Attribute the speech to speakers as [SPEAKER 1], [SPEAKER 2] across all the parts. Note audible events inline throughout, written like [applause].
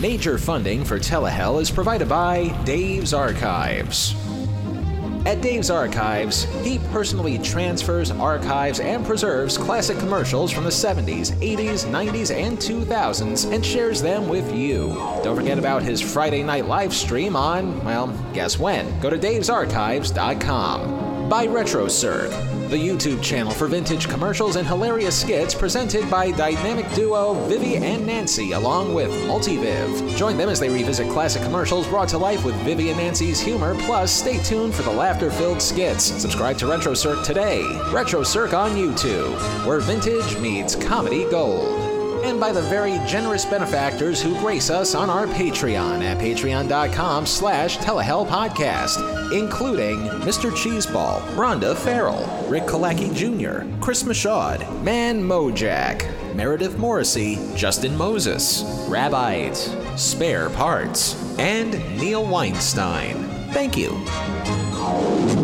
[SPEAKER 1] Major funding for Telehell is provided by Dave's Archives. At Dave's Archives, he personally transfers, archives, and preserves classic commercials from the 70s, 80s, 90s, and 2000s and shares them with you. Don't forget about his Friday night live stream on, well, guess when? Go to davesarchives.com. By Retrocirq, the YouTube channel for vintage commercials and hilarious skits presented by dynamic duo Vivi and Nancy, along with Multiviv. Join them as they revisit classic commercials brought to life with Vivi and Nancy's humor, plus stay tuned for the laughter filled skits. Subscribe to Retrocirq today. Retrocirq on YouTube, where vintage meets comedy gold and by the very generous benefactors who grace us on our Patreon at patreon.com slash telehellpodcast, including Mr. Cheeseball, Rhonda Farrell, Rick Kalaki Jr., Chris Mashaud, Man Mojack, Meredith Morrissey, Justin Moses, Rabbite, Spare Parts, and Neil Weinstein. Thank you.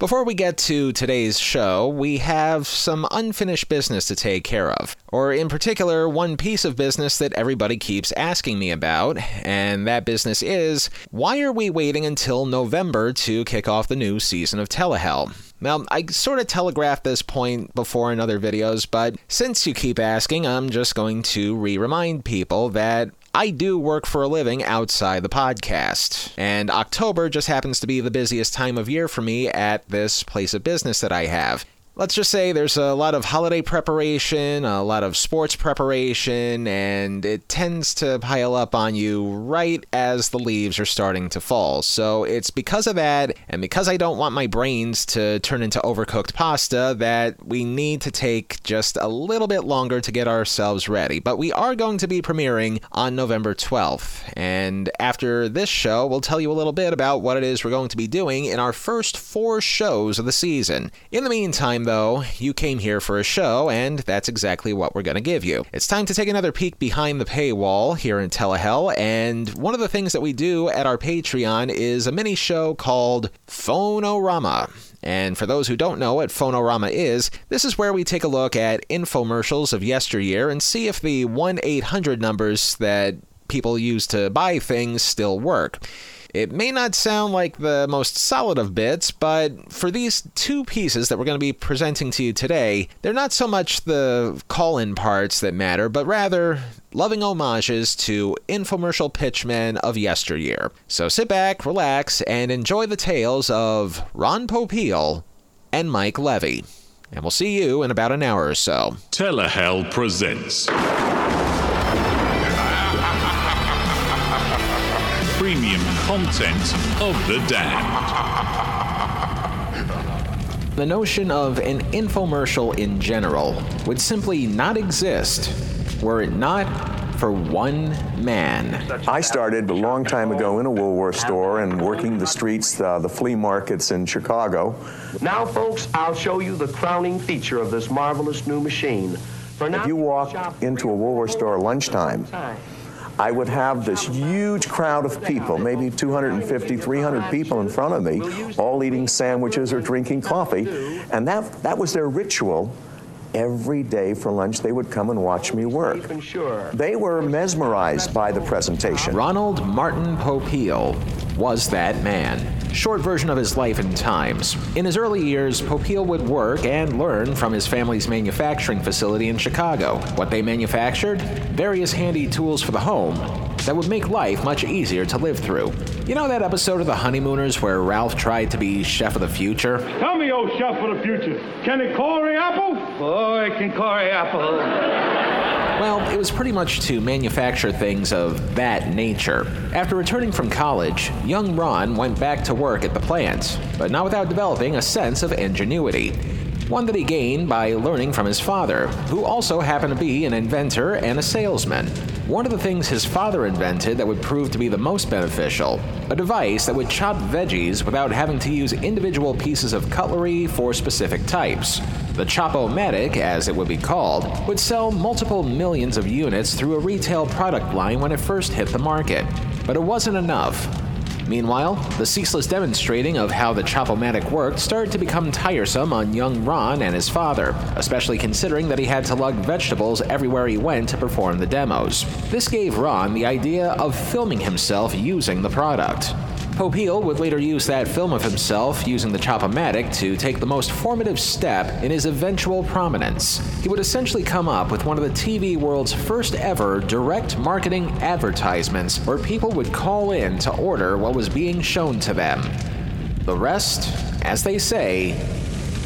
[SPEAKER 1] Before we get to today's show, we have some unfinished business to take care of. Or, in particular, one piece of business that everybody keeps asking me about, and that business is why are we waiting until November to kick off the new season of Telehell? Now, I sort of telegraphed this point before in other videos, but since you keep asking, I'm just going to re remind people that I do work for a living outside the podcast, and October just happens to be the busiest time of year for me at this place of business that I have let's just say there's a lot of holiday preparation, a lot of sports preparation, and it tends to pile up on you right as the leaves are starting to fall. So it's because of that, and because I don't want my brains to turn into overcooked pasta, that we need to take just a little bit longer to get ourselves ready. But we are going to be premiering on November 12th. And after this show, we'll tell you a little bit about what it is we're going to be doing in our first four shows of the season. In the meantime, though, you came here for a show, and that's exactly what we're going to give you. It's time to take another peek behind the paywall here in Telehell, and one of the things that we do at our Patreon is a mini show called Phone-O-Rama. And for those who don't know what Phone-O-Rama is, this is where we take a look at infomercials of yesteryear and see if the 1 800 numbers that people use to buy things still work. It may not sound like the most solid of bits, but for these two pieces that we're going to be presenting to you today, they're not so much the call in parts that matter, but rather loving homages to infomercial pitchmen of yesteryear. So sit back, relax, and enjoy the tales of Ron Popeil and Mike Levy. And we'll see you in about an hour or so.
[SPEAKER 2] Telehell presents. [laughs] premium content of the damned.
[SPEAKER 1] The notion of an infomercial in general would simply not exist were it not for one man.
[SPEAKER 3] I started a long time ago in a Woolworth store and working the streets, uh, the flea markets in Chicago.
[SPEAKER 4] Now, folks, I'll show you the crowning feature of this marvelous new machine.
[SPEAKER 3] if you walk into a Woolworth store lunchtime, I would have this huge crowd of people, maybe 250, 300 people in front of me, all eating sandwiches or drinking coffee. And that, that was their ritual. Every day for lunch, they would come and watch me work. They were mesmerized by the presentation.
[SPEAKER 1] Ronald Martin Popeil was that man short version of his life and times. In his early years, Popeil would work and learn from his family's manufacturing facility in Chicago. What they manufactured? Various handy tools for the home that would make life much easier to live through. You know that episode of The Honeymooners where Ralph tried to be chef of the future?
[SPEAKER 5] Tell me, old chef of the future, can it Corey Apple?
[SPEAKER 6] Oh, it can Corey Apple.
[SPEAKER 1] Well, it was pretty much to manufacture things of that nature. After returning from college, young Ron went back to work at the plant, but not without developing a sense of ingenuity. One that he gained by learning from his father, who also happened to be an inventor and a salesman. One of the things his father invented that would prove to be the most beneficial a device that would chop veggies without having to use individual pieces of cutlery for specific types. The Chop-O-Matic, as it would be called, would sell multiple millions of units through a retail product line when it first hit the market. But it wasn't enough. Meanwhile, the ceaseless demonstrating of how the Chop-O-Matic worked started to become tiresome on young Ron and his father, especially considering that he had to lug vegetables everywhere he went to perform the demos. This gave Ron the idea of filming himself using the product. Popeil would later use that film of himself using the Chop-O-Matic to take the most formative step in his eventual prominence. He would essentially come up with one of the TV world's first ever direct marketing advertisements where people would call in to order what was being shown to them. The rest, as they say,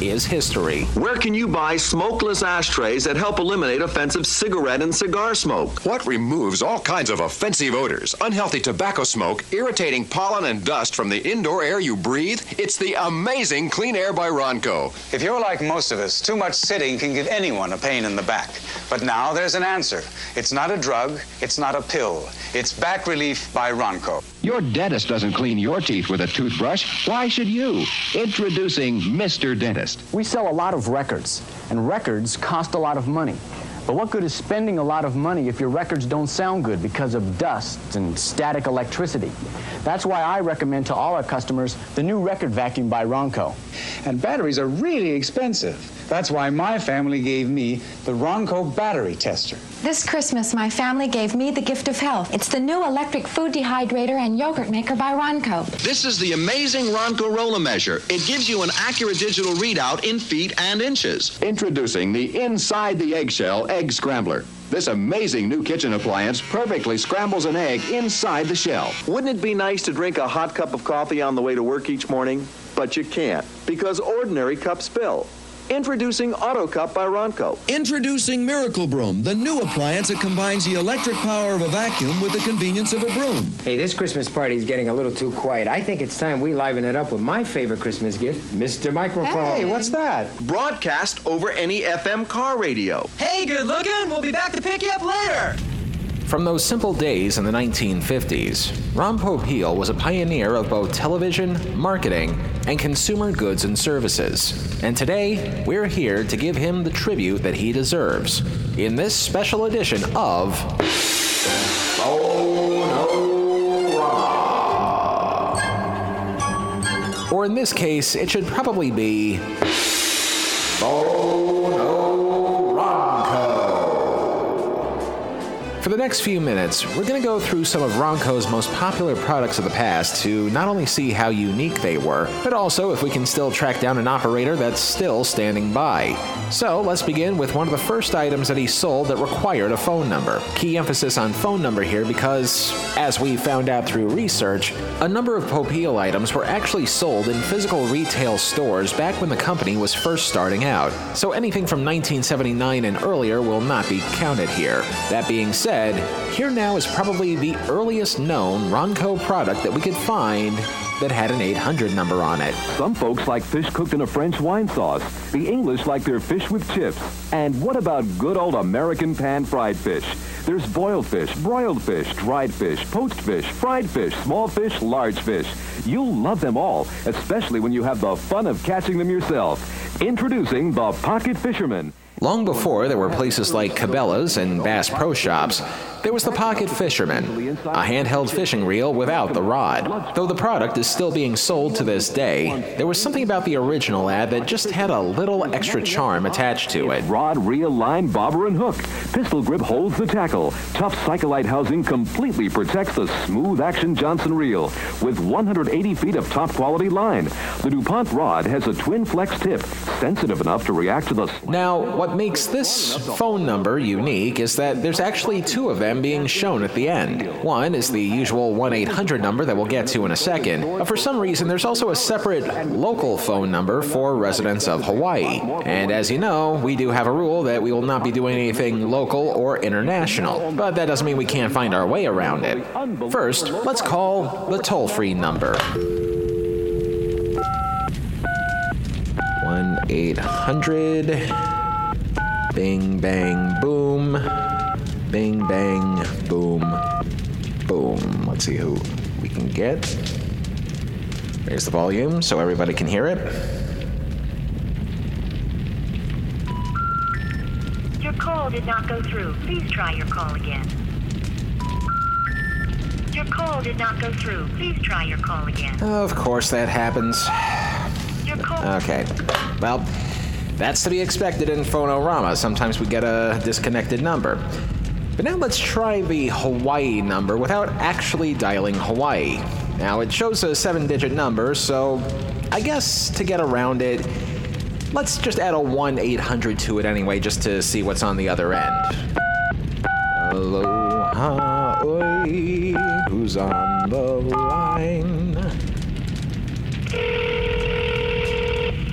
[SPEAKER 1] is history.
[SPEAKER 7] Where can you buy smokeless ashtrays that help eliminate offensive cigarette and cigar smoke?
[SPEAKER 8] What removes all kinds of offensive odors, unhealthy tobacco smoke, irritating pollen and dust from the indoor air you breathe? It's the amazing Clean Air by Ronco.
[SPEAKER 9] If you're like most of us, too much sitting can give anyone a pain in the back. But now there's an answer. It's not a drug, it's not a pill. It's back relief by Ronco.
[SPEAKER 10] Your dentist doesn't clean your teeth with a toothbrush. Why should you? Introducing Mr. Dentist.
[SPEAKER 11] We sell a lot of records, and records cost a lot of money. But what good is spending a lot of money if your records don't sound good because of dust and static electricity? That's why I recommend to all our customers the new record vacuum by Ronco.
[SPEAKER 9] And batteries are really expensive. That's why my family gave me the Ronco battery tester.
[SPEAKER 12] This Christmas, my family gave me the gift of health. It's the new electric food dehydrator and yogurt maker by Ronco.
[SPEAKER 7] This is the amazing Ronco Roller Measure. It gives you an accurate digital readout in feet and inches.
[SPEAKER 10] Introducing the Inside the Eggshell Egg Scrambler. This amazing new kitchen appliance perfectly scrambles an egg inside the shell.
[SPEAKER 7] Wouldn't it be nice to drink a hot cup of coffee on the way to work each morning? But you can't because ordinary cups spill. Introducing Auto Cup by Ronco.
[SPEAKER 13] Introducing Miracle Broom, the new appliance that combines the electric power of a vacuum with the convenience of a broom.
[SPEAKER 14] Hey, this Christmas party is getting a little too quiet. I think it's time we liven it up with my favorite Christmas gift, Mr. Microphone.
[SPEAKER 9] Hey, what's that?
[SPEAKER 7] Broadcast over any FM car radio.
[SPEAKER 15] Hey, good looking. We'll be back to pick you up later.
[SPEAKER 1] From those simple days in the 1950s, Ron Popeil was a pioneer of both television, marketing, and consumer goods and services. And today, we're here to give him the tribute that he deserves in this special edition of Or in this case, it should probably be For next few minutes, we're going to go through some of Ronco's most popular products of the past to not only see how unique they were, but also if we can still track down an operator that's still standing by. So let's begin with one of the first items that he sold that required a phone number. Key emphasis on phone number here because, as we found out through research, a number of Popeil items were actually sold in physical retail stores back when the company was first starting out. So anything from 1979 and earlier will not be counted here. That being said, here now is probably the earliest known Ronco product that we could find that had an 800 number on it.
[SPEAKER 16] Some folks like fish cooked in a French wine sauce. The English like their fish with chips. And what about good old American pan fried fish? There's boiled fish, broiled fish, dried fish, poached fish, fried fish, small fish, large fish. You'll love them all, especially when you have the fun of catching them yourself. Introducing the Pocket Fisherman.
[SPEAKER 1] Long before there were places like Cabela's and Bass Pro Shops, there was the Pocket Fisherman, a handheld fishing reel without the rod. Though the product is still being sold to this day, there was something about the original ad that just had a little extra charm attached to it.
[SPEAKER 16] Rod, reel, line, bobber, and hook. Pistol grip holds the tackle. Tough Cycolac housing completely protects the smooth action Johnson reel with 180 feet of top quality line. The DuPont rod has a twin flex tip, sensitive enough to react to the.
[SPEAKER 1] Now, what makes this phone number unique is that there's actually two of them being shown at the end. One is the usual 1 800 number that we'll get to in a second, but for some reason there's also a separate local phone number for residents of Hawaii. And as you know, we do have a rule that we will not be doing anything local or international, but that doesn't mean we can't find our way around it. First, let's call the toll free number. 1 800 Bing bang boom. Bing bang boom. Boom. Let's see who we can get. Raise the volume so everybody can hear it.
[SPEAKER 17] Your call did not go through. Please try your call again. Your call did not go through. Please try your call again.
[SPEAKER 1] Of course that happens. Okay. Well, that's to be expected in Phone-O-Rama. Sometimes we get a disconnected number. But now let's try the Hawaii number without actually dialing Hawaii. Now it shows a seven digit number, so I guess to get around it, let's just add a 1 800 to it anyway, just to see what's on the other end. Aloha, oi, who's on the line?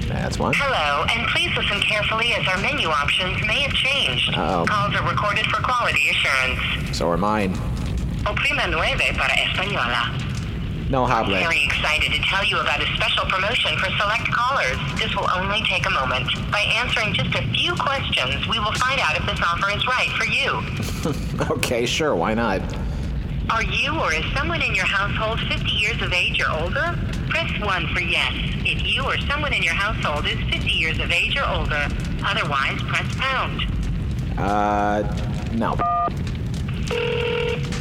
[SPEAKER 1] That's one.
[SPEAKER 17] Hello, and please listen carefully as our menu options may have changed.
[SPEAKER 1] Uh-oh.
[SPEAKER 17] Calls are recorded for quality assurance.
[SPEAKER 1] So are mine.
[SPEAKER 17] Oprima nueve para española.
[SPEAKER 1] No hable.
[SPEAKER 17] Very excited to tell you about a special promotion for select callers. This will only take a moment. By answering just a few questions, we will find out if this offer is right for you. [laughs]
[SPEAKER 1] okay, sure, why not?
[SPEAKER 17] Are you or is someone in your household 50 years of age or older? Press 1 for yes. If you or someone in your household is 50 years of age or older, otherwise press pound.
[SPEAKER 1] Uh, no.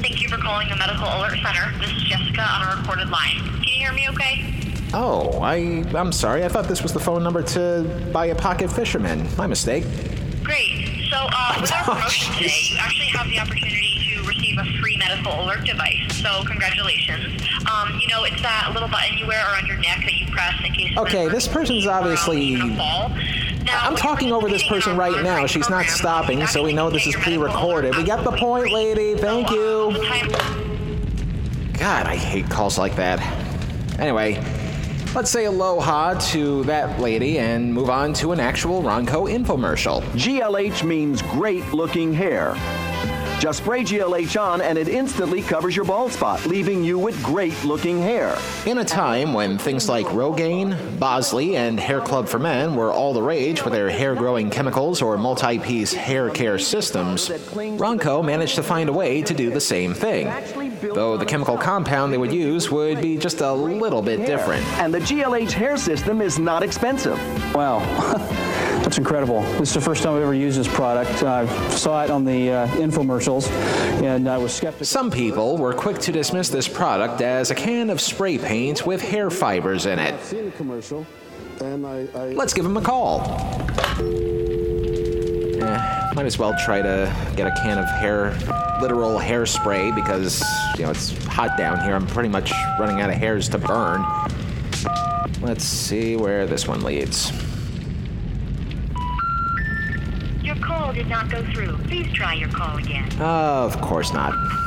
[SPEAKER 17] Thank you for calling the Medical Alert Center. This is Jessica on a recorded line. Can you hear me okay?
[SPEAKER 1] Oh, I, I'm sorry. I thought this was the phone number to buy a pocket fisherman. My mistake.
[SPEAKER 17] Great. So, uh, [laughs] with our promotion today, you actually have the opportunity receive a free medical alert device. So, congratulations. Um, you know, it's that little button you wear around your neck that you press in case.
[SPEAKER 1] Okay, this person's obviously. I'm talking over this person right now. She's not stopping, so we know this is pre recorded. We get the point, lady. Thank you. God, I hate calls like that. Anyway, let's say aloha to that lady and move on to an actual Ronco infomercial.
[SPEAKER 18] GLH means great looking hair. Just spray GLH on and it instantly covers your bald spot, leaving you with great looking hair.
[SPEAKER 1] In a time when things like Rogaine, Bosley, and Hair Club for Men were all the rage with their hair growing chemicals or multi piece hair care systems, Ronco managed to find a way to do the same thing. Though the chemical compound they would use would be just a little bit different.
[SPEAKER 18] And the GLH hair system is not expensive.
[SPEAKER 19] Wow. [laughs] That's incredible. This is the first time I've ever used this product. I saw it on the uh, infomercials, and I was skeptical.
[SPEAKER 1] Some people were quick to dismiss this product as a can of spray paint with hair fibers in it. Let's give him a call. Eh, might as well try to get a can of hair, literal hairspray because, you know, it's hot down here. I'm pretty much running out of hairs to burn. Let's see where this one leads.
[SPEAKER 17] Did not go through. Please try your call again.
[SPEAKER 1] Of course not. [laughs]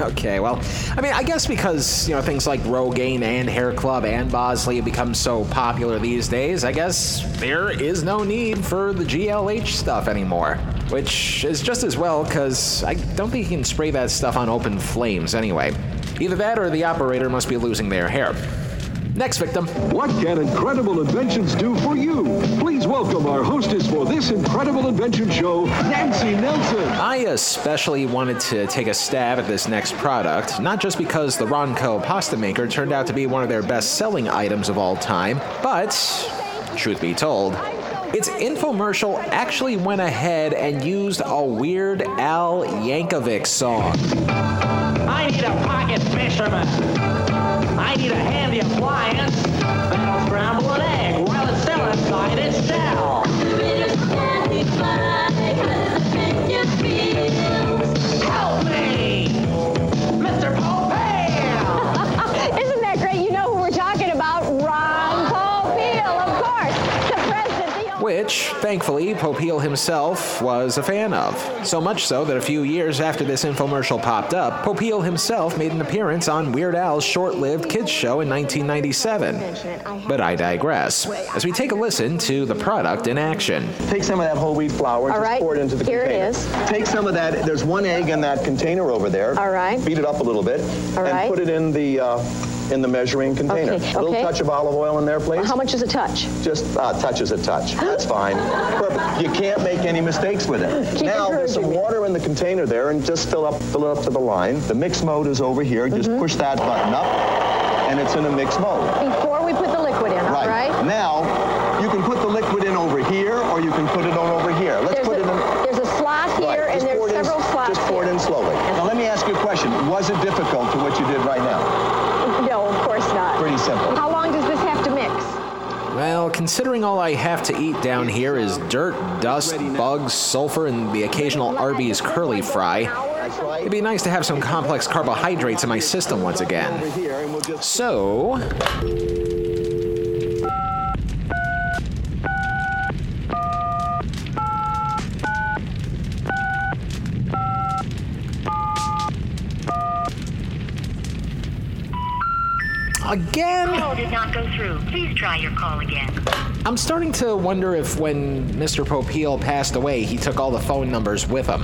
[SPEAKER 1] Okay, well, I mean, I guess because, you know, things like Rogaine and Hair Club and Bosley have become so popular these days, I guess there is no need for the GLH stuff anymore. Which is just as well, because I don't think you can spray that stuff on open flames anyway. Either that or the operator must be losing their hair. Next victim.
[SPEAKER 16] What can incredible inventions do for you? Please welcome our hostess for this incredible invention show, Nancy Nelson.
[SPEAKER 1] I especially wanted to take a stab at this next product, not just because the Ronco pasta maker turned out to be one of their best selling items of all time, but, truth be told, its infomercial actually went ahead and used a Weird Al Yankovic song.
[SPEAKER 20] I need a pocket fisherman. I need a handy appliance. That'll scramble an egg. While it's still inside its shell.
[SPEAKER 1] Which, thankfully, Popeil himself was a fan of. So much so that a few years after this infomercial popped up, Popeil himself made an appearance on Weird Al's short lived kids show in 1997. But I digress. As we take a listen to the product in action.
[SPEAKER 7] Take some of that whole wheat flour and just
[SPEAKER 21] right,
[SPEAKER 7] pour it into the
[SPEAKER 21] here it
[SPEAKER 7] container.
[SPEAKER 21] is.
[SPEAKER 7] Take some of that. There's one egg in that container over there.
[SPEAKER 21] All right.
[SPEAKER 7] Beat it up a little bit.
[SPEAKER 21] All
[SPEAKER 7] and
[SPEAKER 21] right.
[SPEAKER 7] put it in the uh, in the measuring container.
[SPEAKER 21] Okay,
[SPEAKER 7] A little
[SPEAKER 21] okay.
[SPEAKER 7] touch of olive oil in there, please.
[SPEAKER 21] How much is a touch?
[SPEAKER 7] Just uh, touch is a touch. That's fine. Perfect. You can't make any mistakes with it.
[SPEAKER 21] Keep
[SPEAKER 7] now there's some
[SPEAKER 21] me.
[SPEAKER 7] water in the container there, and just fill up fill it up to the line. The mix mode is over here. Just
[SPEAKER 21] Mm-hmm.
[SPEAKER 7] push that button up, and it's in a mix mode.
[SPEAKER 21] Before we put the liquid in, all right?
[SPEAKER 7] Now, you can put the liquid in over here, or you can put it on over here. Let's
[SPEAKER 21] There's
[SPEAKER 7] put
[SPEAKER 21] a,
[SPEAKER 7] it in.
[SPEAKER 21] there's a slot here,
[SPEAKER 7] Right,
[SPEAKER 21] and
[SPEAKER 7] just
[SPEAKER 21] there's
[SPEAKER 7] it in-
[SPEAKER 21] several slots
[SPEAKER 7] Just pour it in slowly. Now let me ask you a question. Was it difficult to
[SPEAKER 1] considering all I have to eat down here is dirt, dust, bugs, sulfur, and the occasional Arby's curly fry, it'd be nice to have some complex carbohydrates in my system once again. So. Again?
[SPEAKER 17] Call did not go through. Please try your call again.
[SPEAKER 1] I'm starting to wonder if when Mr. Popeil passed away, he took all the phone numbers with him.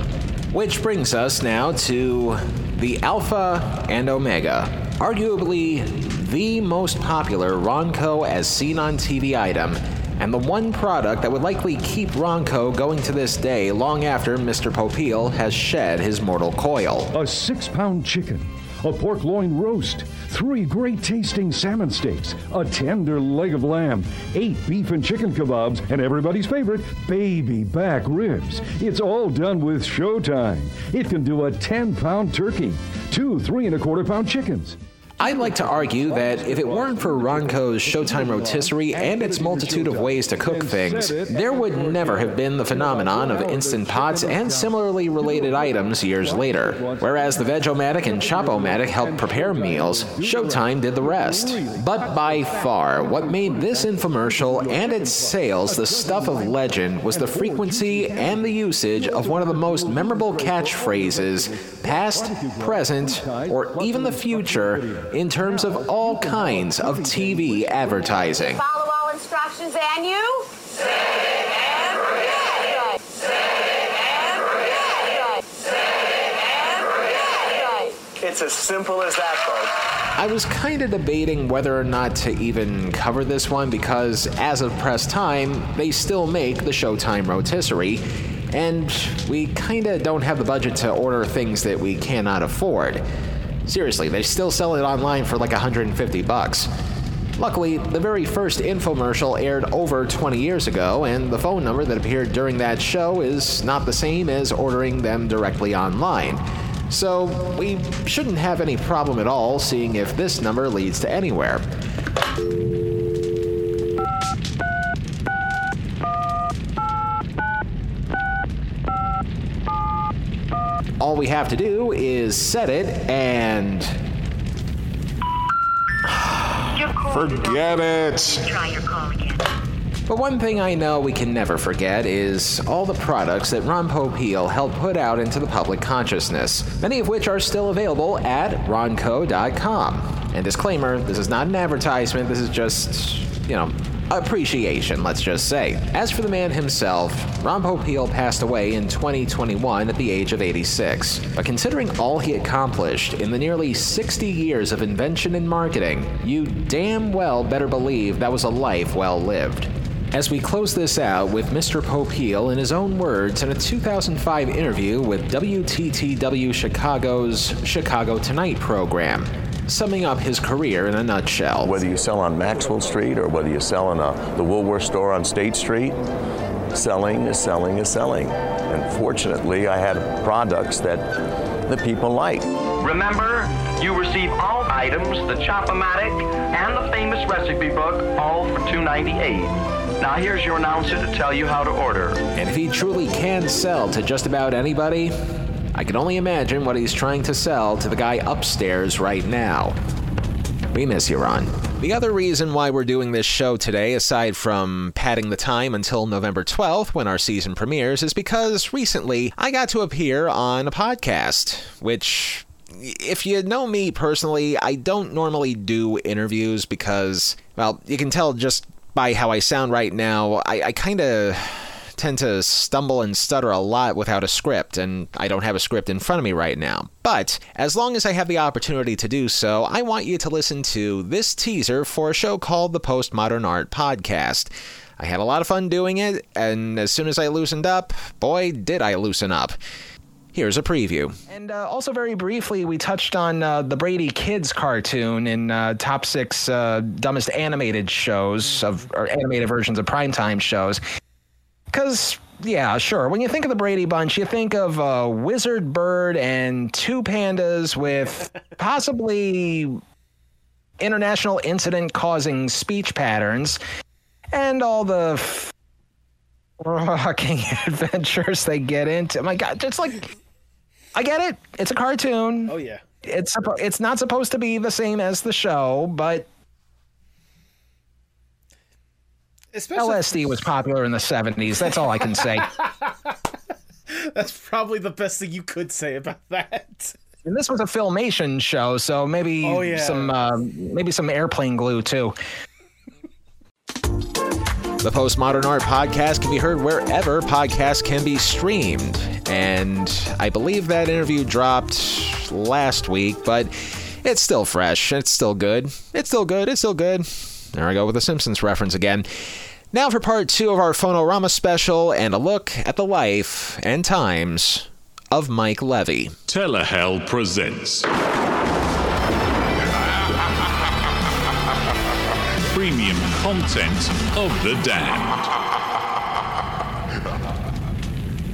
[SPEAKER 1] Which brings us now to the Alpha and Omega, arguably the most popular Ronco as seen on TV item, and the one product that would likely keep Ronco going to this day long after Mr. Popeil has shed his mortal coil.
[SPEAKER 22] A six pound chicken, a pork loin roast, three great tasting salmon steaks, a tender leg of lamb, eight beef and chicken kebabs, and everybody's favorite, baby back ribs. It's all done with Showtime. It can do a 10 pound turkey, two three and a quarter pound chickens.
[SPEAKER 1] I'd like to argue that if it weren't for Ronco's Showtime rotisserie and its multitude of ways to cook things, there would never have been the phenomenon of instant pots and similarly related items years later. Whereas the Veg-O-Matic and Chop-O-Matic helped prepare meals, Showtime did the rest. But by far, what made this infomercial and its sales the stuff of legend was the frequency and the usage of one of the most memorable catchphrases, past, present, or even the future, in terms of all kinds of TV advertising.
[SPEAKER 21] Follow all instructions and you? Save and forget. Save and forget. Save and forget.
[SPEAKER 3] It's as simple as that, folks.
[SPEAKER 1] I was kind of debating whether or not to even cover this one because, as of press time, they still make the Showtime rotisserie, and we kind of don't have the budget to order things that we cannot afford. Seriously, they still sell it online for like 150 bucks. Luckily, the very first infomercial aired over 20 years ago, and the phone number that appeared during that show is not the same as ordering them directly online. So, we shouldn't have any problem at all seeing if this number leads to anywhere. All we have to do is set it and.
[SPEAKER 17] Forget it. Try your call again.
[SPEAKER 1] But one thing I know we can never forget is all the products that Ron Popeil helped put out into the public consciousness, many of which are still available at ronco.com. And disclaimer this is not an advertisement, this is just, you know, appreciation, let's just say. As for the man himself, Ron Popeil passed away in 2021 at the age of 86. But considering all he accomplished in the nearly 60 years of invention and marketing, you damn well better believe that was a life well lived. As we close this out with Mr. Popeil in his own words in a 2005 interview with WTTW Chicago's Chicago Tonight program, summing up his career in a nutshell.
[SPEAKER 3] Whether you sell on Maxwell Street or whether you sell in a, the Woolworth store on State Street, selling is selling is selling. And fortunately, I had products that the people like.
[SPEAKER 23] Remember, you receive all items, the Chop-O-Matic and the famous recipe book, all for $2.98. Now here's your announcer to tell you how to order.
[SPEAKER 1] And if he truly can sell to just about anybody, I can only imagine what he's trying to sell to the guy upstairs right now. We miss you, Ron. The other reason why we're doing this show today, aside from padding the time until November 12th when our season premieres, is because recently I got to appear on a podcast, which if you know me personally, I don't normally do interviews because, well, you can tell just by how I sound right now, I, I kind of tend to stumble and stutter a lot without a script, and I don't have a script in front of me right now. But as long as I have the opportunity to do so, I want you to listen to this teaser for a show called the Postmodern Art Podcast. I had a lot of fun doing it, and as soon as I loosened up, boy, did I loosen up. Here's a preview. And uh, also, very briefly, we touched on uh, the Brady Kids cartoon in uh, top six uh, dumbest animated shows of or animated versions of primetime shows. Because, yeah, sure. When you think of the Brady Bunch, you think of a wizard bird and two pandas with [laughs] possibly international incident causing speech patterns and all the fucking [laughs] adventures they get into. My God, it's like I get it. It's a cartoon.
[SPEAKER 24] Oh yeah.
[SPEAKER 1] It's it's not supposed to be the same as the show, but
[SPEAKER 24] Especially-
[SPEAKER 1] LSD was popular in the 70s. That's all I can say. [laughs]
[SPEAKER 24] That's probably the best thing you could say about that.
[SPEAKER 1] And this was a filmation show, so maybe
[SPEAKER 24] Oh, yeah.
[SPEAKER 1] some uh, maybe some airplane glue too. The Postmodern Art Podcast can be heard wherever podcasts can be streamed. And I believe that interview dropped last week, but it's still fresh. It's still good. It's still good. It's still good. There I go with the Simpsons reference again. Now for part two of our Phone-O-Rama special and a look at the life and times of Mike Levy.
[SPEAKER 25] Telehell presents premium content of the damned.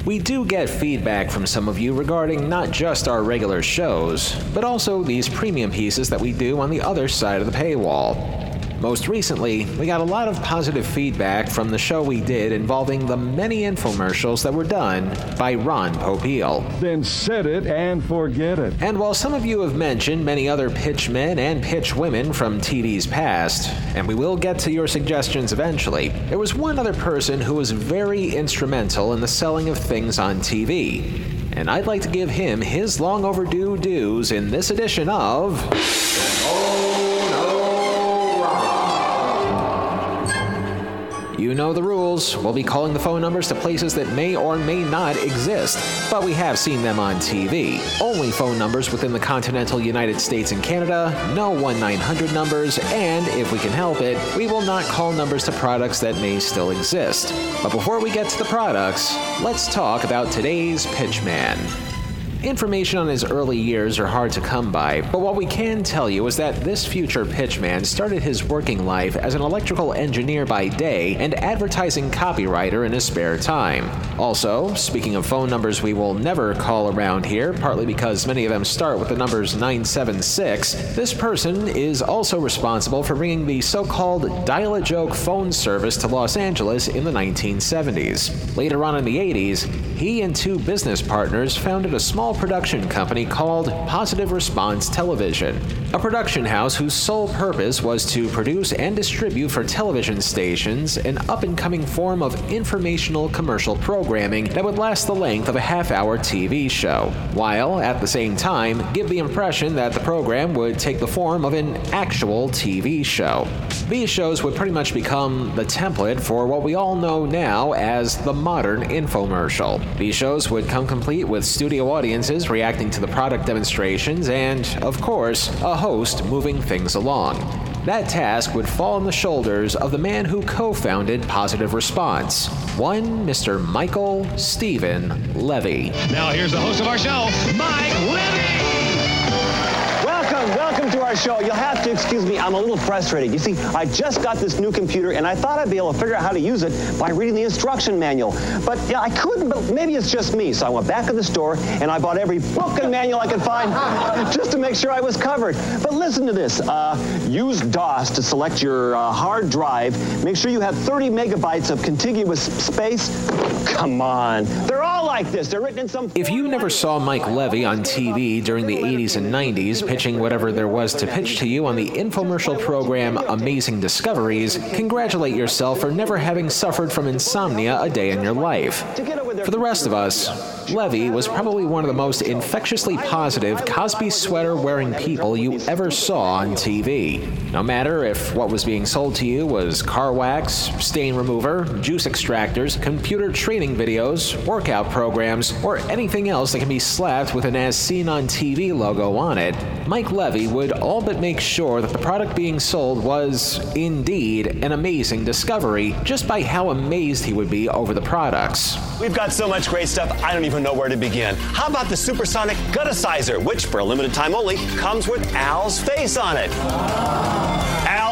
[SPEAKER 1] We do get feedback from some of you regarding not just our regular shows, but also these premium pieces that we do on the other side of the paywall. Most recently, we got a lot of positive feedback from the show we did involving the many infomercials that were done by Ron Popeil.
[SPEAKER 22] Then set it and forget it.
[SPEAKER 1] And while some of you have mentioned many other pitch men and pitch women from TV's past, and we will get to your suggestions eventually, there was one other person who was very instrumental in the selling of things on TV. And I'd like to give him his long overdue dues in this edition of. Oh, You know the rules. We'll be calling the phone numbers to places that may or may not exist, but we have seen them on TV. Only phone numbers within the continental United States and Canada, no 1 900 numbers, and if we can help it, we will not call numbers to products that may still exist. But before we get to the products, let's talk about today's pitchman. Information on his early years are hard to come by, but what we can tell you is that this future pitchman started his working life as an electrical engineer by day and advertising copywriter in his spare time. Also, speaking of phone numbers we will never call around here, partly because many of them start with the numbers 976, this person is also responsible for bringing the so called Dial a Joke phone service to Los Angeles in the 1970s. Later on in the 80s, he and two business partners founded a small production company called Positive Response Television, a production house whose sole purpose was to produce and distribute for television stations an up and coming form of informational commercial programming that would last the length of a half hour TV show, while at the same time give the impression that the program would take the form of an actual TV show. These shows would pretty much become the template for what we all know now as the modern infomercial. These shows would come complete with studio audiences reacting to the product demonstrations and, of course, a host moving things along. That task would fall on the shoulders of the man who co founded Positive Response, one Mr. Michael Stephen Levy.
[SPEAKER 26] Now here's the host of our show, Mike Levy.
[SPEAKER 27] Welcome, welcome to our show. You'll have to excuse me, I'm a little frustrated. You see, I just got this new computer and I thought I'd be able to figure out how to use it by reading the instruction manual. But yeah, I couldn't, but maybe it's just me. So I went back to the store and I bought every book and manual I could find [laughs] just to make sure I was covered. But listen to this. Uh, use DOS to select your uh, hard drive. Make sure you have 30 megabytes of contiguous space. Come on. They're all like this. They're written in some
[SPEAKER 1] If you never saw Mike Levy on TV during the 80s and 90s pitching whatever there was to pitch to you on the infomercial program Amazing Discoveries, congratulate yourself for never having suffered from insomnia a day in your life. For the rest of us, Levy was probably one of the most infectiously positive Cosby sweater wearing people you ever saw on TV. No matter if what was being sold to you was car wax, stain remover, juice extractors, computer training videos, workout programs, or anything else that can be slapped with an as seen on TV logo on it, Mike Levy would all but make sure that the product being sold was, indeed, an amazing discovery just by how amazed he would be over the products.
[SPEAKER 28] We've got so much great stuff, I don't even know where to begin. How about the Supersonic Guticizer, which for a limited time only comes with Al's face on it?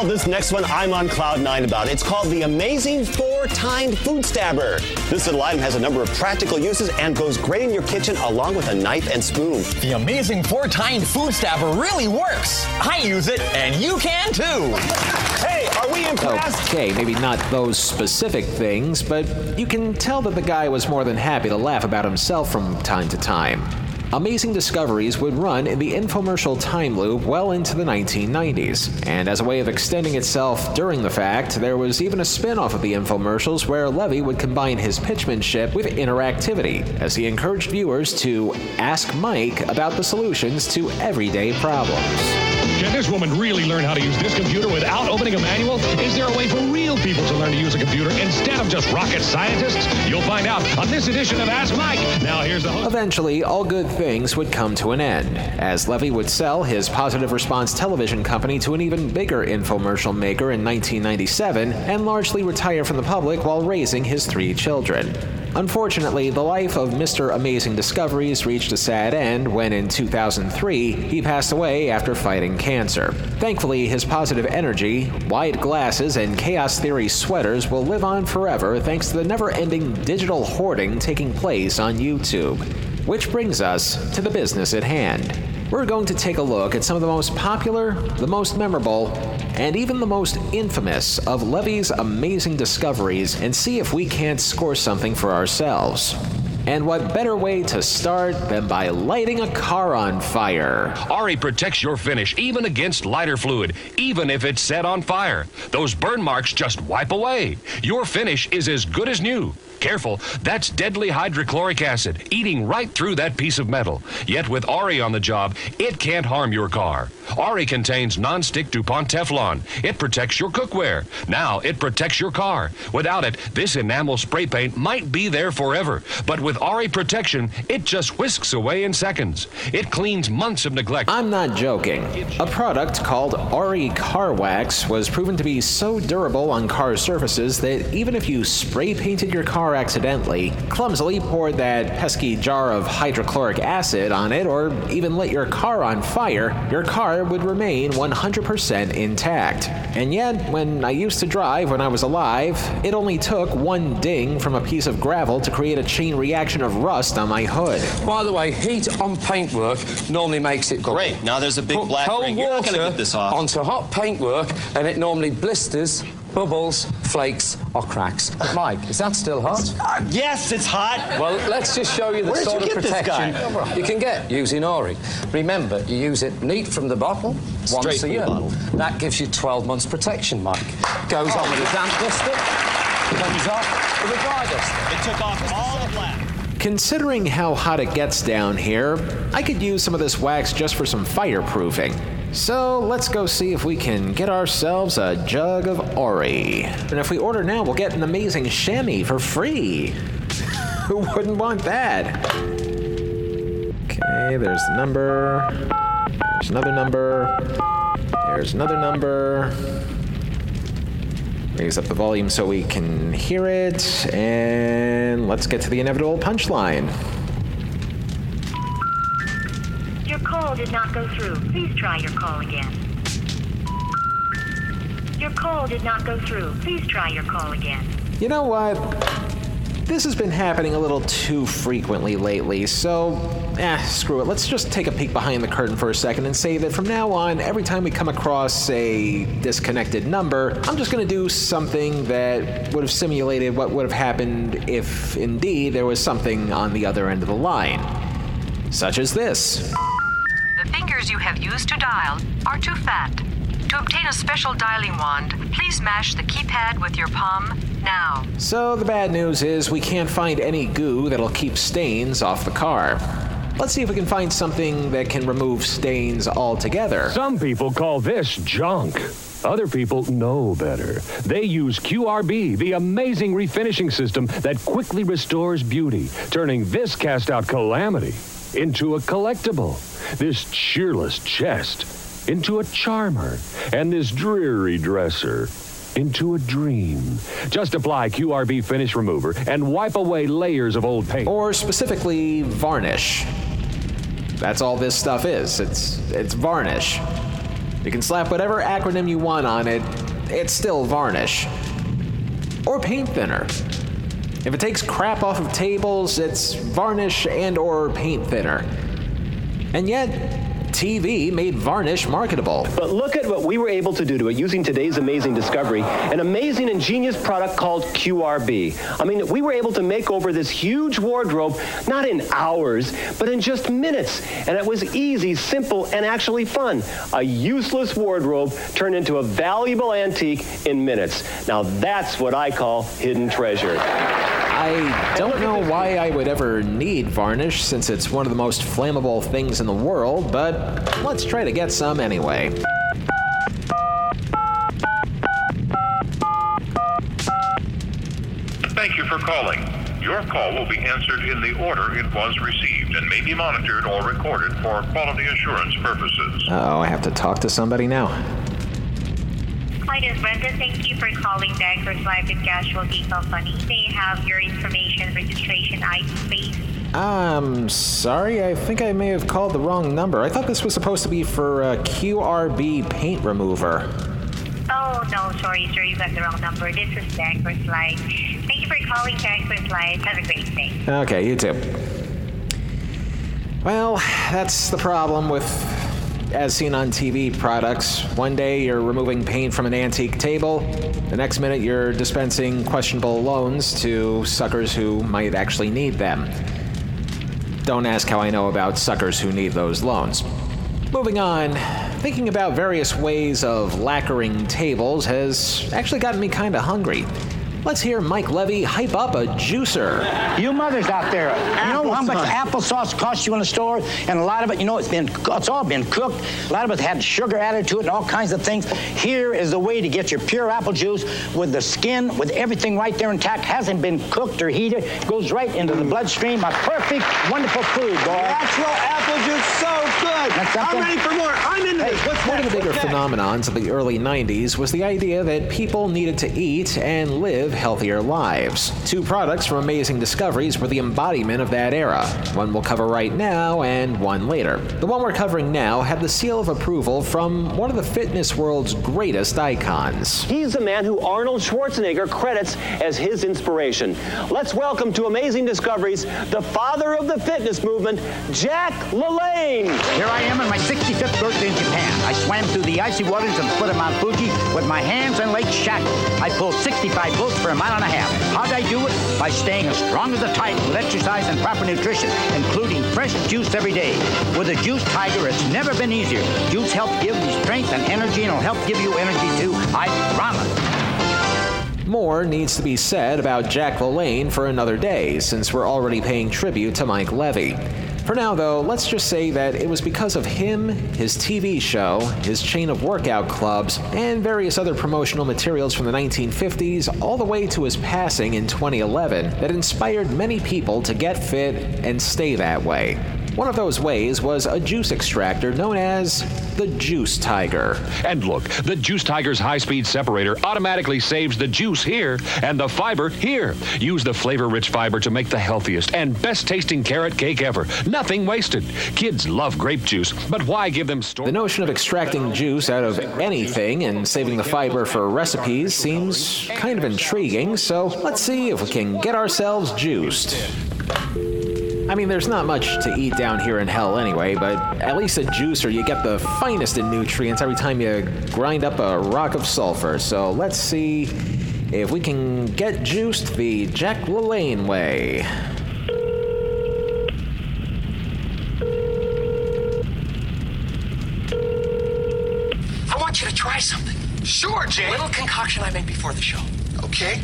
[SPEAKER 28] Al, this next one I'm on cloud nine about. It's called the Amazing Four-Tined Food Stabber. This little item has a number of practical uses and goes great in your kitchen along with a knife and spoon.
[SPEAKER 29] The amazing four-tined food stabber really works. I use it, and you can too.
[SPEAKER 28] Hey, are we Pretty impressed?
[SPEAKER 1] Okay, maybe not those specific things, but you can tell that the guy was more than happy to laugh about himself from time to time. Amazing Discoveries would run in the infomercial time loop well into the 1990s, and as a way of extending itself during the fact, there was even a spin off of the infomercials where Levy would combine his pitchmanship with interactivity, as he encouraged viewers to ask Mike about the solutions to everyday problems.
[SPEAKER 26] Can this woman really learn how to use this computer without opening a manual? Is there a way for real people to learn to use a computer instead of just rocket scientists? You'll find out on this edition of Ask Mike. Now here's the host.
[SPEAKER 1] Eventually, all good things would come to an end, as Levy would sell his Positive Response television company to an even bigger infomercial maker in 1997 and largely retire from the public while raising his three children. Unfortunately, the life of Mr. Amazing Discoveries reached a sad end when in 2003 he passed away after fighting cancer. Thankfully, his positive energy, wide glasses, and chaos theory sweaters will live on forever thanks to the never ending digital hoarding taking place on YouTube. Which brings us to the business at hand. We're going to take a look at some of the most popular, the most memorable, and even the most infamous of Levy's amazing discoveries and see if we can't score something for ourselves. And what better way to start than by lighting a car on fire?
[SPEAKER 30] Ari protects your finish even against lighter fluid, even if it's set on fire. Those burn marks just wipe away. Your finish is as good as new. Careful, that's deadly hydrochloric acid eating right through that piece of metal. Yet with Ari on the job, it can't harm your car. Ari contains non-stick DuPont Teflon. It protects your cookware. Now it protects your car. Without it, this enamel spray paint might be there forever. But with Ari protection, it just whisks away in seconds. It cleans months of neglect.
[SPEAKER 1] I'm not joking. A product called Ari Car Wax was proven to be so durable on car surfaces that even if you spray painted your car accidentally, clumsily poured that pesky jar of hydrochloric acid on it, or even lit your car on fire, your car would remain 100% intact. And yet, when I used to drive when I was alive, it only took one ding from a piece of gravel to create a chain reaction of rust on my hood.
[SPEAKER 31] By the way, heat on paintwork normally makes it
[SPEAKER 28] Great. Now there's a big
[SPEAKER 31] Put
[SPEAKER 28] black
[SPEAKER 31] cold
[SPEAKER 28] ring. You're not
[SPEAKER 31] water
[SPEAKER 28] going to get this off.
[SPEAKER 31] onto hot paintwork, and it normally blisters, bubbles, flakes, or cracks. Mike, is that still hot?
[SPEAKER 28] yes, it's hot.
[SPEAKER 31] Well, let's just show you the
[SPEAKER 28] Where
[SPEAKER 31] sort
[SPEAKER 28] you
[SPEAKER 31] of protection you can get using Ori. Remember, you use it neat from the bottle once a year.
[SPEAKER 28] bottle.
[SPEAKER 31] That gives you 12 months protection, Mike. Goes on with a damp oh. duster, comes off with a dry duster.
[SPEAKER 28] It took off all the black.
[SPEAKER 1] Considering how hot it gets down here, I could use some of this wax just for some fireproofing. So let's go see if we can get ourselves a jug of Ori. And if we order now, we'll get an amazing chamois for free. [laughs] Who wouldn't want that? Okay, there's the number. There's another number. There's another number. Raise up the volume so we can hear it. And let's get to the inevitable punchline.
[SPEAKER 32] Call did not go through. Please try your call again. Your call did not go through. Please try your call again.
[SPEAKER 1] You know what? This has been happening a little too frequently lately, so eh, screw it. Let's just take a peek behind the curtain for a second and say that from now on, every time we come across a disconnected number, I'm just to do something that would have simulated what would have happened if indeed there was something on the other end of the line. Such as this.
[SPEAKER 33] The fingers you have used to dial are too fat. To obtain a special dialing wand, please mash the keypad with your palm now.
[SPEAKER 1] So the bad news is we can't find any goo that'll keep stains off the car. Let's see if we can find something that can remove stains altogether.
[SPEAKER 26] Some people call this junk. Other people know better. They use QRB, the amazing refinishing system that quickly restores beauty, turning this cast out calamity into a collectible. This cheerless chest into a charmer, and this dreary dresser into a dream. Just apply QRB Finish Remover and wipe away layers of old paint.
[SPEAKER 1] Or specifically, varnish. That's all this stuff is. It's it's varnish. You can slap whatever acronym you want on it. It's still varnish. Or paint thinner. If it takes crap off of tables, it's varnish and or paint thinner. And yet, TV made varnish marketable.
[SPEAKER 34] But look at what we were able to do to it using today's amazing discovery, an amazing ingenious product called QRB. I mean, we were able to make over this huge wardrobe not in hours, but in just minutes. And it was easy, simple, and actually fun. A useless wardrobe turned into a valuable antique in minutes. Now that's what I call hidden treasure.
[SPEAKER 1] I don't know why I would ever need varnish since it's one of the most flammable things in the world, but let's try to get some anyway.
[SPEAKER 35] Thank you for calling. Your call will be answered in the order it was received and may be monitored or recorded for quality assurance purposes.
[SPEAKER 1] Oh, I have to talk to somebody now.
[SPEAKER 32] Hi, this is Brenda. Thank you for calling Bankers Life and Casualty Company. May I have your information, registration ID, please?
[SPEAKER 1] Um, sorry, I think I may have called the wrong number. I thought this was supposed to be for uh, QRB paint remover.
[SPEAKER 32] Oh, no, sorry, sir. You got the wrong number. This is Bankers Life. Thank you for calling Bankers Life. Have a great day.
[SPEAKER 1] Okay, you too. Well, that's the problem with as seen on TV products. One day you're removing paint from an antique table, the next minute you're dispensing questionable loans to suckers who might actually need them. Don't ask how I know about suckers who need those loans. Moving on, thinking about various ways of lacquering tables has actually gotten me kinda hungry. Let's hear Mike Levy hype up a juicer.
[SPEAKER 36] You mothers out there, you know how much applesauce costs you in the store, and a lot of it, you know, it's been it's all been cooked. A lot of it had sugar added to it and all kinds of things. Here is the way to get your pure apple juice with the skin, with everything right there intact, hasn't been cooked or heated, goes right into the bloodstream. A perfect, wonderful food, boy.
[SPEAKER 37] Natural apple juice, so good. I'm ready for more. I'm into this. What's
[SPEAKER 1] One of the bigger phenomenons of the early 90s was the idea that people needed to eat and live healthier lives. Two products from Amazing Discoveries were the embodiment of that era. One we'll cover right now and one later. The one we're covering now had the seal of approval from one of the fitness world's greatest icons.
[SPEAKER 34] He's the man who Arnold Schwarzenegger credits as his inspiration. Let's welcome to Amazing Discoveries the father of the fitness movement, Jack LaLanne.
[SPEAKER 36] Here I am on my 65th birthday in Japan. I swam through the icy waters of the foot of Mount Fuji with my hands and legs shackled. I pulled 65 boats for a mile and a half. How'd I do it? By staying as strong as a tiger with exercise and proper nutrition, including fresh juice every day. With a Juice Tiger, it's never been easier. Juice helps give you strength and energy, and it'll help give you energy too. I promise.
[SPEAKER 1] More needs to be said about Jack LaLanne for another day, since we're already paying tribute to Mike Levy. For now, though, let's just say that it was because of him, his TV show, his chain of workout clubs, and various other promotional materials from the 1950s, all the way to his passing in 2011, that inspired many people to get fit and stay that way. One of those ways was a juice extractor known as the Juice Tiger.
[SPEAKER 30] And look, the Juice Tiger's high speed separator automatically saves the juice here and the fiber here. Use the flavor rich fiber to make the healthiest and best tasting carrot cake ever. Nothing wasted. Kids love grape juice, but why give them store?
[SPEAKER 1] The notion of extracting juice out of anything and saving the fiber for recipes seems kind of intriguing, so let's see if we can get ourselves juiced. I mean, there's not much to eat down here in hell anyway, but at least a juicer, you get the finest in nutrients every time you grind up a rock of sulfur. So let's see if we can get juiced the Jack LaLanne way.
[SPEAKER 38] I want you to try something. Sure, Jay. A little concoction I made before the show. Okay.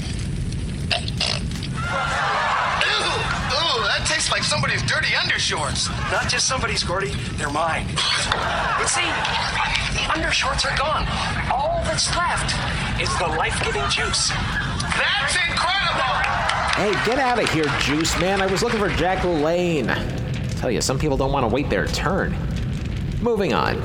[SPEAKER 38] That tastes like somebody's dirty undershorts. Not just somebody's, Gordy. They're mine. But see, the undershorts are gone. All that's left is the life-giving juice. That's incredible!
[SPEAKER 1] Hey, get out of here, Juice Man. I was looking for Jack LaLanne. Tell you, some people don't want to wait their turn. Moving on.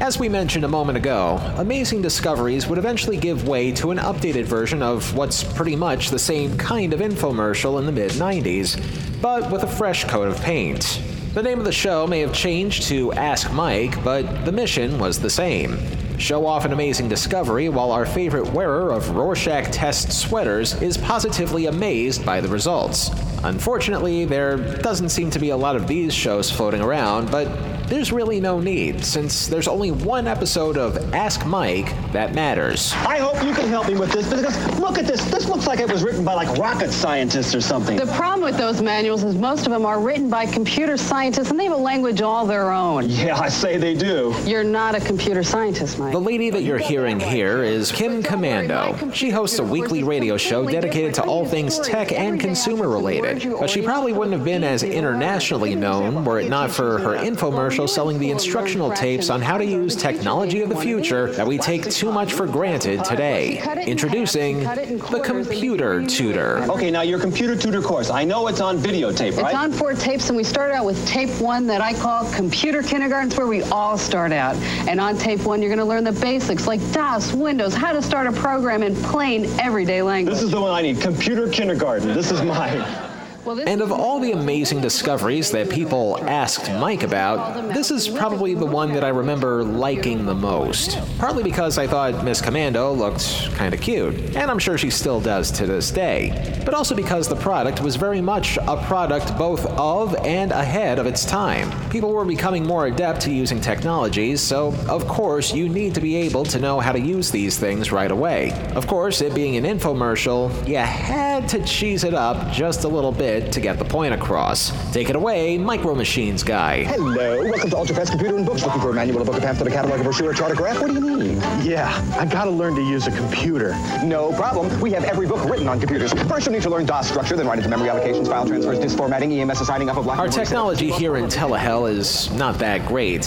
[SPEAKER 1] As we mentioned a moment ago, Amazing Discoveries would eventually give way to an updated version of what's pretty much the same kind of infomercial in the mid 90s, but with a fresh coat of paint. The name of the show may have changed to Ask Mike, but the mission was the same. Show off an amazing discovery while our favorite wearer of Rorschach test sweaters is positively amazed by the results. Unfortunately, there doesn't seem to be a lot of these shows floating around, but there's really no need, since there's only one episode of Ask Mike that matters.
[SPEAKER 27] I hope you can help me with this because look at this. This looks like it was written by like rocket scientists or something.
[SPEAKER 39] The problem with those manuals is most of them are written by computer scientists and they have a language all their own.
[SPEAKER 27] Yeah, I say they do.
[SPEAKER 39] You're not a computer scientist, Mike.
[SPEAKER 1] The lady that you're hearing here is Kim Komando. She hosts a weekly radio show dedicated to all things tech and consumer related, but she probably wouldn't have been as internationally known were it not for her infomercial selling the instructional tapes on how to use technology of the future that we take too much for granted today. Introducing the Computer Tutor.
[SPEAKER 27] Okay, now your computer tutor course. I know it's on videotape, right?
[SPEAKER 39] It's on four tapes, and we start out with tape one that I call Computer Kindergarten. It's where we all start out. And on tape one, you're going to learn the basics like DOS, Windows, how to start a program in plain everyday language.
[SPEAKER 27] This is the one I need. Computer kindergarten. This is mine.
[SPEAKER 1] And of all the amazing discoveries that people asked Mike about, this is probably the one that I remember liking the most. Partly because I thought Miss Komando looked kinda cute, and I'm sure she still does to this day, but also because the product was very much a product both of and ahead of its time. People were becoming more adept to using technologies, so of course you need to be able to know how to use these things right away. Of course, it being an infomercial, you had to cheese it up just a little bit to get the point across. Take it away, Micro Machines guy.
[SPEAKER 27] Hello, welcome to Ultra Fast Computer and Books. Looking for a manual, a book, a pamphlet, a catalog, a brochure, a chart, a graph? What do you need?
[SPEAKER 40] Yeah, I gotta learn to use a computer.
[SPEAKER 27] No problem. We have every book written on computers. First, you'll need to learn DOS structure, then write into memory allocations, file transfers, disk formatting, EMS assigning up a block.
[SPEAKER 1] Our technology here in Telehell is not that great.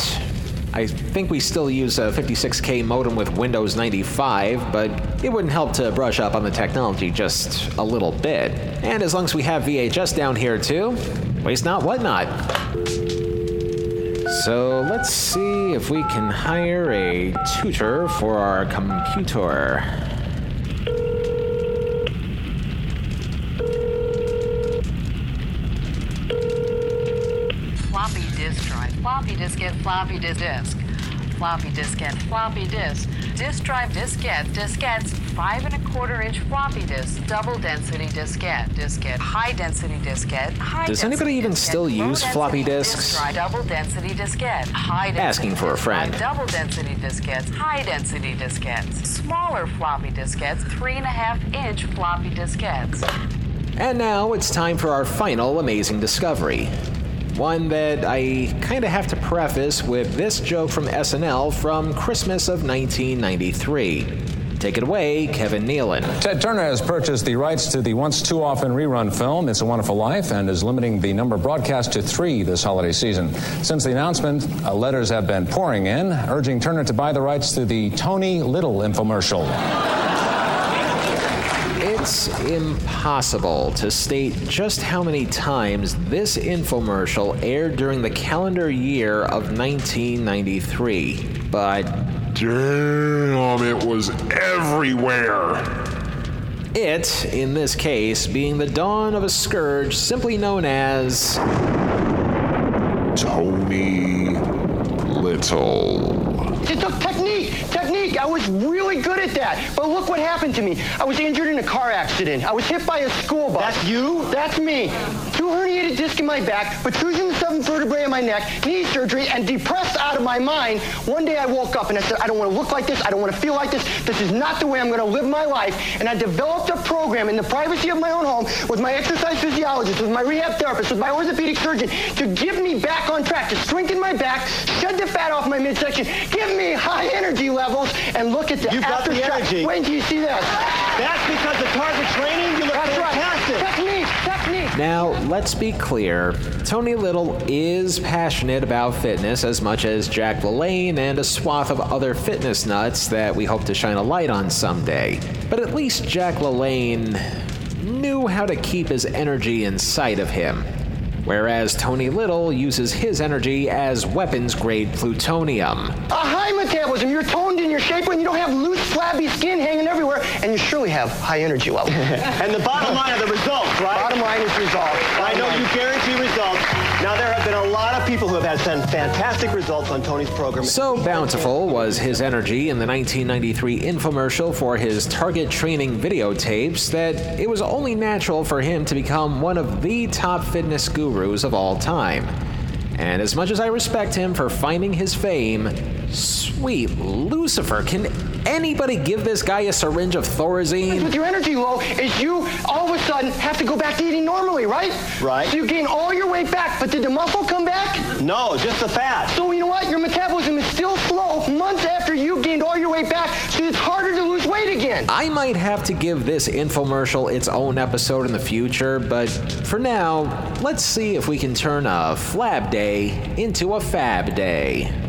[SPEAKER 1] I think we still use a 56K modem with Windows 95, but it wouldn't help to brush up on the technology just a little bit. And as long as we have VHS down here too, waste not, what not. So let's see if we can hire a tutor for our computer.
[SPEAKER 33] Floppy diskette, floppy disk disk. Floppy diskette, floppy disk. Disk drive diskette, diskettes, five and a quarter inch floppy disk, double density diskette, diskette, high density diskette, high
[SPEAKER 1] Does anybody even
[SPEAKER 33] diskette,
[SPEAKER 1] still use floppy
[SPEAKER 33] disk
[SPEAKER 1] disks?
[SPEAKER 33] drive, double density diskette, high density
[SPEAKER 1] Asking for a
[SPEAKER 33] disk
[SPEAKER 1] friend.
[SPEAKER 33] double density diskettes, high density diskettes, smaller floppy diskettes, three and a half inch floppy diskettes.
[SPEAKER 1] And now it's time for our final amazing discovery. One that I kind of have to preface with this joke from SNL from Christmas of 1993. Take it away, Kevin Nealon.
[SPEAKER 41] Ted Turner has purchased the rights to the once too often rerun film It's a Wonderful Life and is limiting the number broadcast to three this holiday season. Since the announcement, uh, letters have been pouring in, urging Turner to buy the rights to the Tony Little infomercial.
[SPEAKER 1] It's impossible to state just how many times this infomercial aired during the calendar year of 1993, but
[SPEAKER 42] Damn, it was everywhere.
[SPEAKER 1] it, in this case, being the dawn of a scourge simply known as
[SPEAKER 42] Tony Little.
[SPEAKER 37] It took technique, technique. I was really good at that. But look what happened to me. I was injured in a car accident. I was hit by a school bus. That's you? That's me. Two herniated discs in my back, protrusion in the seventh vertebrae in my neck, knee surgery, and depressed out of my mind. One day I woke up and I said, I don't want to look like this. I don't want to feel like this. This is not the way I'm going to live my life. And I developed a program in the privacy of my own home with my exercise physiologist, with my rehab therapist, with my orthopedic surgeon to give me back on track, to strengthen my back, shed the fat off my midsection, give me high energy levels, and look at the
[SPEAKER 27] You've got the energy.
[SPEAKER 37] Wait until you see this.
[SPEAKER 27] That's because the target training. You look
[SPEAKER 37] That's right.
[SPEAKER 27] fantastic.
[SPEAKER 37] Technique, technique.
[SPEAKER 1] Now, let's be clear. Tony Little is passionate about fitness as much as Jack LaLanne and a swath of other fitness nuts that we hope to shine a light on someday. But at least Jack LaLanne knew how to keep his energy in sight of him. Whereas Tony Little uses his energy as weapons grade plutonium.
[SPEAKER 37] A high metabolism. You're toned in your shape when you don't have loose, flabby skin hanging everywhere, and you surely have high energy levels. [laughs]
[SPEAKER 27] And the bottom line are the results, right?
[SPEAKER 37] Bottom line is results.
[SPEAKER 27] I know you guarantee results. Now, there have been a lot of
[SPEAKER 37] people who have had fantastic results on Tony's program.
[SPEAKER 1] So bountiful was his energy in the 1993 infomercial for his target training videotapes that it was only natural for him to become one of the top fitness gurus of all time. And as much as I respect him for finding his fame, sweet Lucifer, can anybody give this guy a syringe of Thorazine?
[SPEAKER 37] With your energy low, is you all of a sudden have to go back to eating normally, right?
[SPEAKER 28] Right.
[SPEAKER 37] So you gain all your weight back, but did the muscle come back?
[SPEAKER 28] No, just the fat.
[SPEAKER 37] So you know what? Your metabolism is still slow months after you gained all your weight back, so it's harder to lose weight again.
[SPEAKER 1] I might have to give this infomercial its own episode in the future, but for now, let's see if we can turn a flab day into a fab day.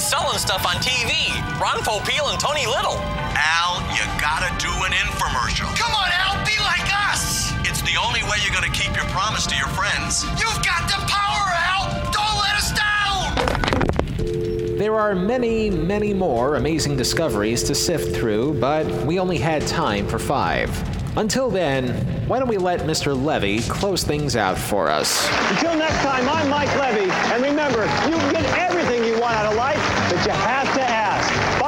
[SPEAKER 43] That selling stuff on TV. Ron Popeil and Tony Little.
[SPEAKER 44] Al, you gotta do an infomercial.
[SPEAKER 38] Come on, Al, be like us.
[SPEAKER 44] It's the only way you're gonna keep your promise to your friends.
[SPEAKER 38] You've got the power, Al. Don't let us down.
[SPEAKER 1] There are many, many more amazing discoveries to sift through, but we only had time for five. Until then, why don't we let Mr. Levy close things out for us?
[SPEAKER 27] Until next time, I'm Mike Levy, and remember, you can get everything you want out of life, you have to ask.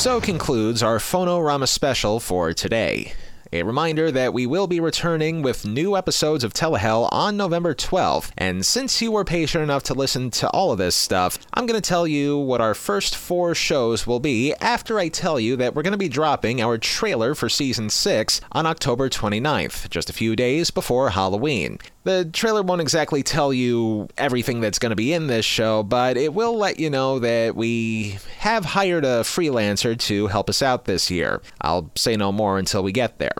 [SPEAKER 1] So concludes our Phone-O-Rama special for today. A reminder that we will be returning with new episodes of Telehell on November 12th, and since you were patient enough to listen to all of this stuff, I'm going to tell you what our first four shows will be after I tell you that we're going to be dropping our trailer for season 6 on October 29th, just a few days before Halloween. The trailer won't exactly tell you everything that's going to be in this show, but it will let you know that we have hired a freelancer to help us out this year. I'll say no more until we get there.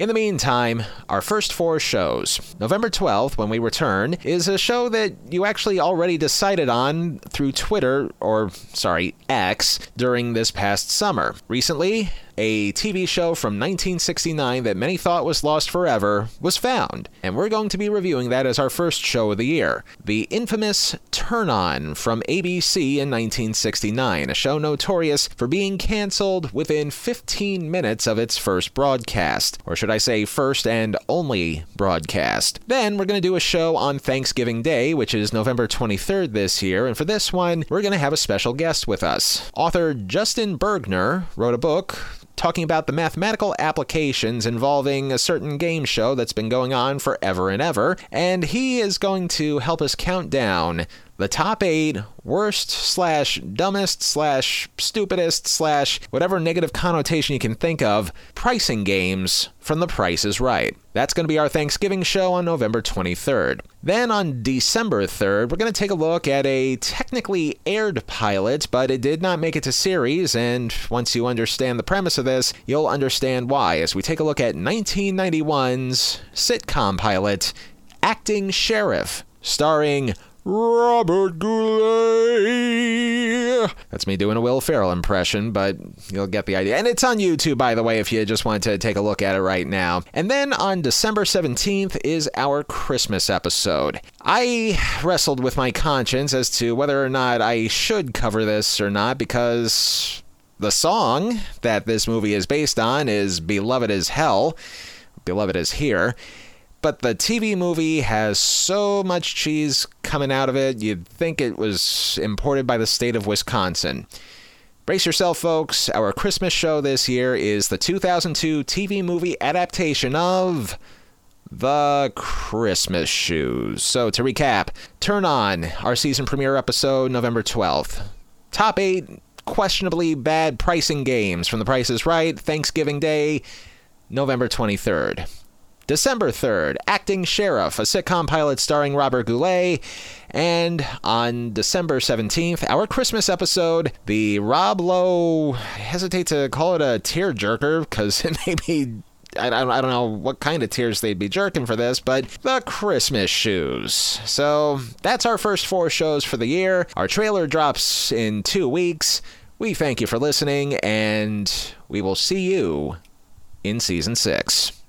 [SPEAKER 1] In the meantime, our first four shows. November 12th, when we return, is a show that you actually already decided on through Twitter, or sorry, X, during this past summer. Recently, a TV show from 1969 that many thought was lost forever was found, and we're going to be reviewing that as our first show of the year. The infamous Turn On from ABC in 1969, a show notorious for being canceled within 15 minutes of its first broadcast, or should I say, first and only broadcast. Then we're going to do a show on Thanksgiving Day, which is November 23rd this year, and for this one, we're going to have a special guest with us. Author Justin Bergner wrote a book talking about the mathematical applications involving a certain game show that's been going on forever and ever, and he is going to help us count down the top eight worst slash dumbest slash stupidest slash whatever negative connotation you can think of pricing games from The Price is Right. That's going to be our Thanksgiving show on November 23rd. Then on December 3rd, we're going to take a look at a technically aired pilot, but it did not make it to series, and once you understand the premise of this, you'll understand why as we take a look at 1991's sitcom pilot, Acting Sheriff, starring Robert Goulet. That's me doing a Will Ferrell impression, but you'll get the idea. And it's on YouTube, by the way, if you just want to take a look at it right now. And then on December 17th is our Christmas episode. I wrestled with my conscience as to whether or not I should cover this or not because the song that this movie is based on is Beloved as Hell. Beloved is here but the TV movie has so much cheese coming out of it, you'd think it was imported by the state of Wisconsin. Brace yourself, folks. Our Christmas show this year is the 2002 TV movie adaptation of The Christmas Shoes. So, to recap, Turn On, our season premiere episode, November 12th. Top 8 questionably bad pricing games from The Price is Right, Thanksgiving Day, November 23rd. December 3rd, Acting Sheriff, a sitcom pilot starring Robert Goulet. And on December 17th, our Christmas episode, the Rob Lowe, hesitate to call it a tearjerker because it [laughs] may be I don't know what kind of tears they'd be jerking for this, but the Christmas shoes. So that's our first four shows for the year. Our trailer drops in two weeks. We thank you for listening, and we will see you in season six.